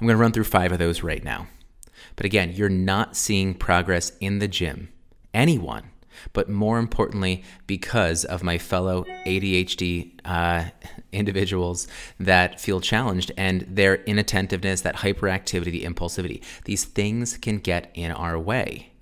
I'm going to run through five of those right now. But again, you're not seeing progress in the gym. Anyone but more importantly, because of my fellow ADHD uh, individuals that feel challenged and their inattentiveness, that hyperactivity, the impulsivity. These things can get in our way.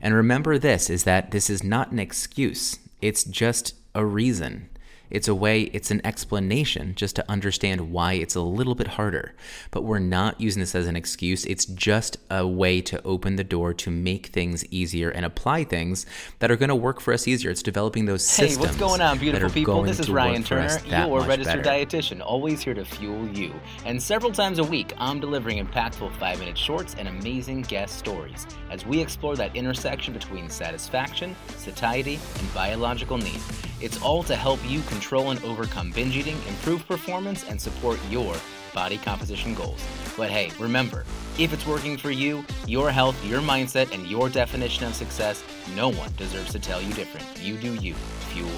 And remember this is that this is not an excuse, it's just a reason. It's a way, it's an explanation just to understand why it's a little bit harder. But we're not using this as an excuse. It's just a way to open the door to make things easier and apply things that are going to work for us easier. It's developing those systems. Hey, what's going on, beautiful people? This is Ryan Turner, your registered better. dietitian, always here to fuel you. And several times a week, I'm delivering impactful five minute shorts and amazing guest stories as we explore that intersection between satisfaction, satiety, and biological need. It's all to help you control and overcome binge eating, improve performance, and support your body composition goals. But hey, remember, if it's working for you, your health, your mindset, and your definition of success, no one deserves to tell you different. You do you. Fuel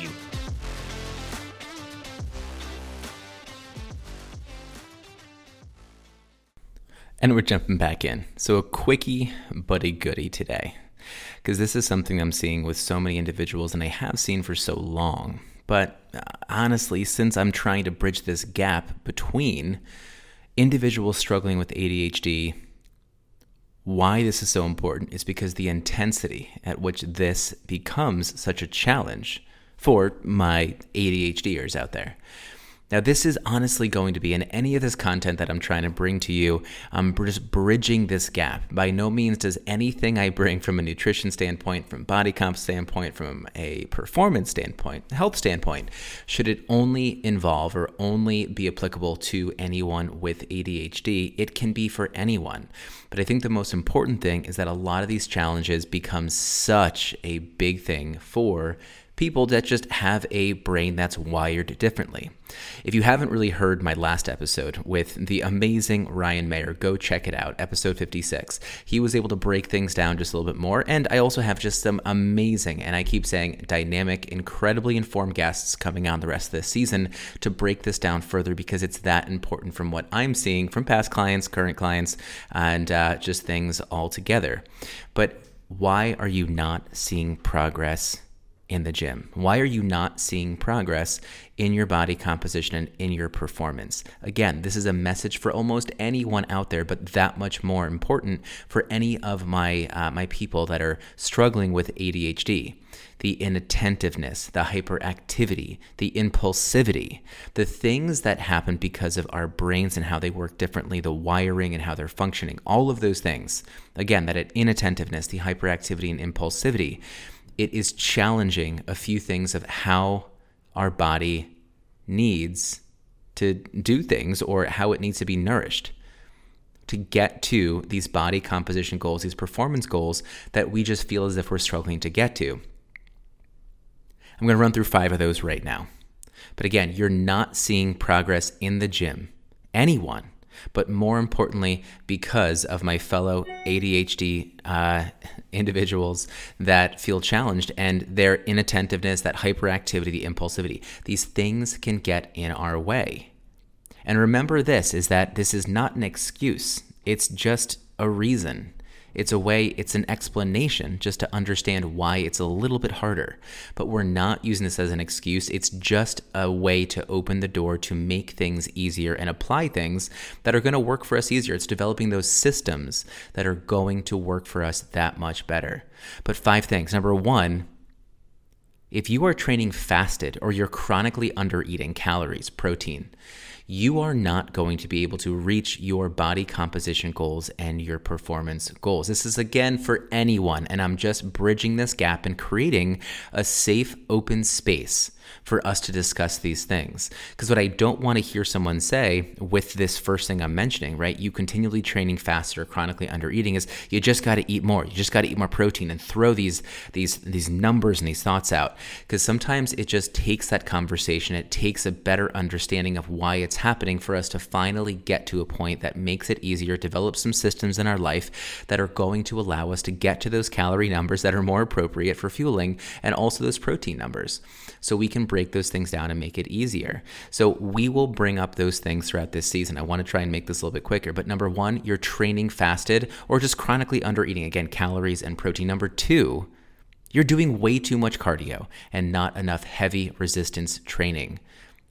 you. And we're jumping back in. So, a quickie but a goodie today because this is something I'm seeing with so many individuals and I have seen for so long. But uh, honestly, since I'm trying to bridge this gap between individuals struggling with ADHD, why this is so important is because the intensity at which this becomes such a challenge for my ADHDers out there. Now, this is honestly going to be in any of this content that I'm trying to bring to you. Um, I'm just bridging this gap. By no means does anything I bring from a nutrition standpoint, from body comp standpoint, from a performance standpoint, health standpoint, should it only involve or only be applicable to anyone with ADHD. It can be for anyone. But I think the most important thing is that a lot of these challenges become such a big thing for people that just have a brain that's wired differently. If you haven't really heard my last episode with the amazing Ryan Mayer, go check it out, episode 56. He was able to break things down just a little bit more. And I also have just some amazing, and I keep saying dynamic, incredibly informed guests coming on the rest of this season to break this down further because it's that important from what I'm seeing from past clients, current clients, and uh, just things all together. But why are you not seeing progress in the gym? Why are you not seeing progress in your body composition and in your performance? Again, this is a message for almost anyone out there, but that much more important for any of my uh, my people that are struggling with ADHD. The inattentiveness, the hyperactivity, the impulsivity, the things that happen because of our brains and how they work differently, the wiring and how they're functioning, all of those things. Again, that inattentiveness, the hyperactivity and impulsivity it is challenging a few things of how our body needs to do things or how it needs to be nourished to get to these body composition goals, these performance goals that we just feel as if we're struggling to get to. I'm going to run through five of those right now. But again, you're not seeing progress in the gym. Anyone but more importantly, because of my fellow ADHD uh, individuals that feel challenged and their inattentiveness, that hyperactivity, the impulsivity. These things can get in our way. And remember this is that this is not an excuse, it's just a reason. It's a way, it's an explanation just to understand why it's a little bit harder. But we're not using this as an excuse. It's just a way to open the door to make things easier and apply things that are going to work for us easier. It's developing those systems that are going to work for us that much better. But five things. Number one, if you are training fasted or you're chronically under eating calories, protein, you are not going to be able to reach your body composition goals and your performance goals. This is again for anyone, and I'm just bridging this gap and creating a safe, open space for us to discuss these things. Because what I don't want to hear someone say with this first thing I'm mentioning, right? You continually training fasted, chronically under eating is you just got to eat more. You just got to eat more protein and throw these these these numbers and these thoughts out. Because sometimes it just takes that conversation. It takes a better understanding of why it's happening for us to finally get to a point that makes it easier, develop some systems in our life that are going to allow us to get to those calorie numbers that are more appropriate for fueling and also those protein numbers. So we can break those things down and make it easier. So we will bring up those things throughout this season. I want to try and make this a little bit quicker. But number one, you're training fasted or just chronically under eating, again, calories and protein. Number two, you're doing way too much cardio and not enough heavy resistance training.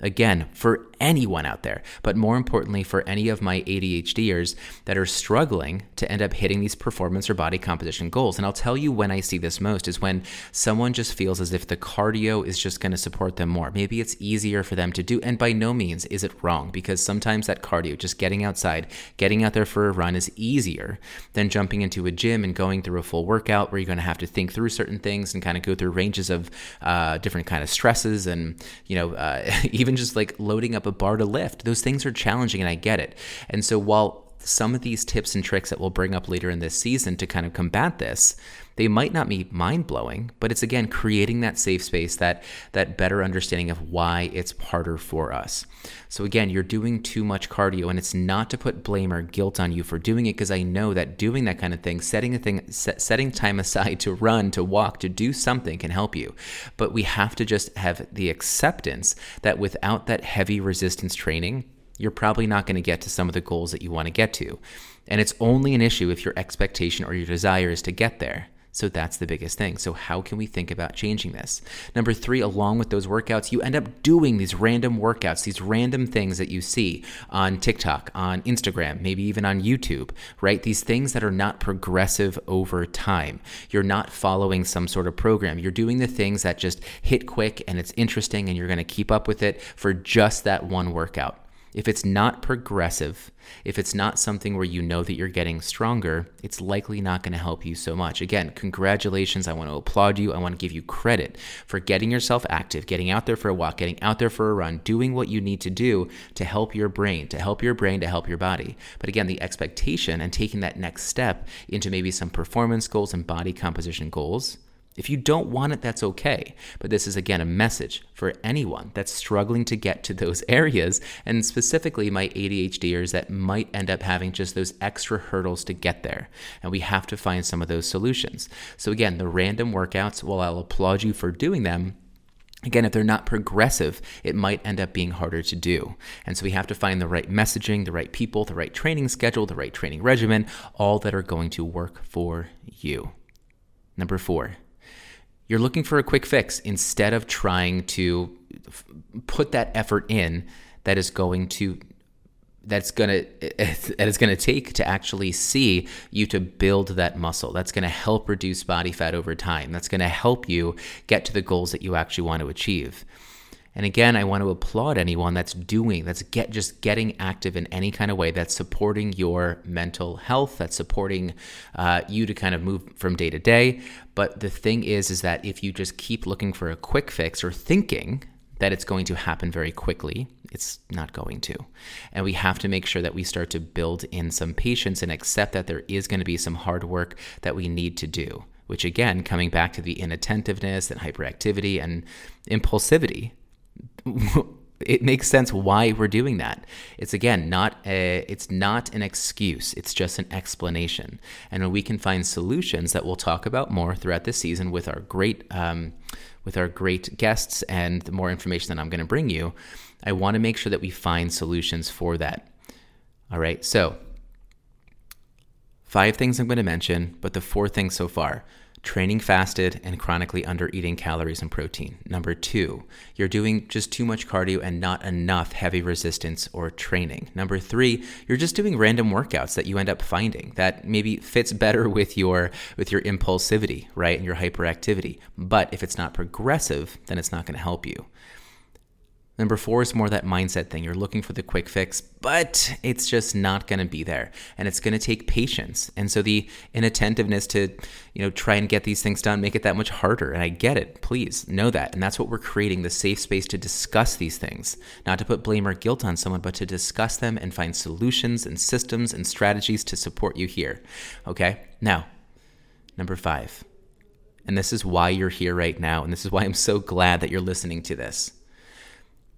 Again, for anyone out there, but more importantly, for any of my ADHDers that are struggling to end up hitting these performance or body composition goals. And I'll tell you when I see this most is when someone just feels as if the cardio is just going to support them more. Maybe it's easier for them to do. And by no means is it wrong because sometimes that cardio, just getting outside, getting out there for a run, is easier than jumping into a gym and going through a full workout where you're going to have to think through certain things and kind of go through ranges of uh, different kind of stresses and, you know, uh, even just like loading up a bar to lift. Those things are challenging and I get it. And so while some of these tips and tricks that we'll bring up later in this season to kind of combat this, they might not be mind blowing, but it's again creating that safe space, that that better understanding of why it's harder for us. So again, you're doing too much cardio, and it's not to put blame or guilt on you for doing it, because I know that doing that kind of thing, setting a thing, set, setting time aside to run, to walk, to do something can help you. But we have to just have the acceptance that without that heavy resistance training, you're probably not going to get to some of the goals that you want to get to. And it's only an issue if your expectation or your desire is to get there. So that's the biggest thing. So, how can we think about changing this? Number three, along with those workouts, you end up doing these random workouts, these random things that you see on TikTok, on Instagram, maybe even on YouTube, right? These things that are not progressive over time. You're not following some sort of program. You're doing the things that just hit quick and it's interesting and you're going to keep up with it for just that one workout. If it's not progressive, if it's not something where you know that you're getting stronger, it's likely not going to help you so much. Again, congratulations. I want to applaud you. I want to give you credit for getting yourself active, getting out there for a walk, getting out there for a run, doing what you need to do to help your brain, to help your brain, to help your body. But again, the expectation and taking that next step into maybe some performance goals and body composition goals if you don't want it, that's okay. But this is again a message for anyone that's struggling to get to those areas, and specifically my ADHDers that might end up having just those extra hurdles to get there. And we have to find some of those solutions. So, again, the random workouts, while I'll applaud you for doing them, Again, if they're not progressive, it might end up being harder to do. And so we have to find the right messaging, the right people, the right training schedule, the right training regimen, all that are going to work for you. Number four, you're looking for a quick fix instead of trying to f- put that effort in that is going to that's gonna that is gonna take to actually see you to build that muscle. That's gonna help reduce body fat over time. That's gonna help you get to the goals that you actually want to achieve. And again, I want to applaud anyone that's doing, that's get just getting active in any kind of way that's supporting your mental health, that's supporting uh, you to kind of move from day to day. But the thing is, is that if you just keep looking for a quick fix or thinking that it's going to happen very quickly, it's not going to. And we have to make sure that we start to build in some patience and accept that there is going to be some hard work that we need to do. Which again, coming back to the inattentiveness and hyperactivity and impulsivity it makes sense why we're doing that. It's again not a, it's not an excuse. It's just an explanation. And when we can find solutions that we'll talk about more throughout this season with our great um, with our great guests and the more information that I'm going to bring you, I want to make sure that we find solutions for that. All right. So five things I'm going to mention, but the four things so far training fasted and chronically under eating calories and protein. Number two, you're doing just too much cardio and not enough heavy resistance or training. Number three, you're just doing random workouts that you end up finding that maybe fits better with your with your impulsivity, right? And your hyperactivity. But if it's not progressive, then it's not going to help you. Number four is more that mindset thing. You're looking for the quick fix, but it's just not going to be there. And it's going to take patience. And so the inattentiveness to, you know, try and get these things done, make it that much harder. And I get it. Please know that. And that's what we're creating the safe space to discuss these things, not to put blame or guilt on someone, but to discuss them and find solutions and systems and strategies to support you here. Okay. Now, number five. And this is why you're here right now. And this is why I'm so glad that you're listening to this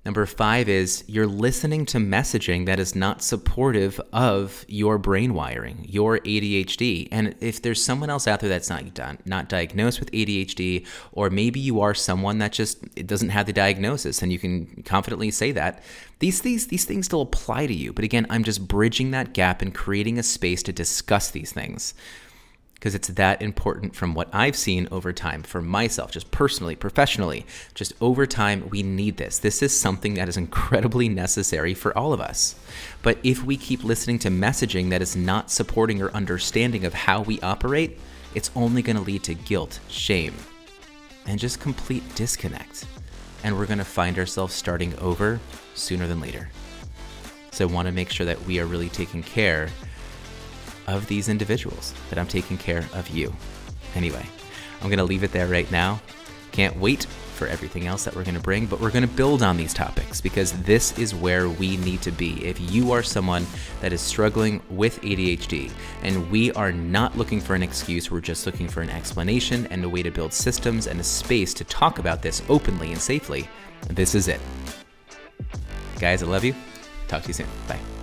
Number five is you're listening to messaging that is not supportive of your brain wiring, your ADHD. And if there's someone else out there that's not not diagnosed with ADHD, or maybe you are someone that just doesn't have the diagnosis, and you can confidently say that, these these these things still apply to you. But again, I'm just bridging that gap and creating a space to discuss these things because it's that important from what I've seen over time for myself, just personally, professionally. Just over time, we need this. This is something that is incredibly necessary for all of us. But if we keep listening to messaging that is not supporting or understanding of how we operate, it's only going to lead to guilt, shame, and just complete disconnect. And we're going to find ourselves starting over sooner than later. So I want to make sure that we are really taking care of these individuals, that I'm taking care of you. Anyway, I'm going to leave it there right now. Can't wait for everything else that we're going to bring, but we're going to build on these topics because this is where we need to be. If you are someone that is struggling with ADHD and we are not looking for an excuse, we're just looking for an explanation and a way to build systems and a space to talk about this openly and safely, this is it. Guys, I love you. Talk to you soon. Bye.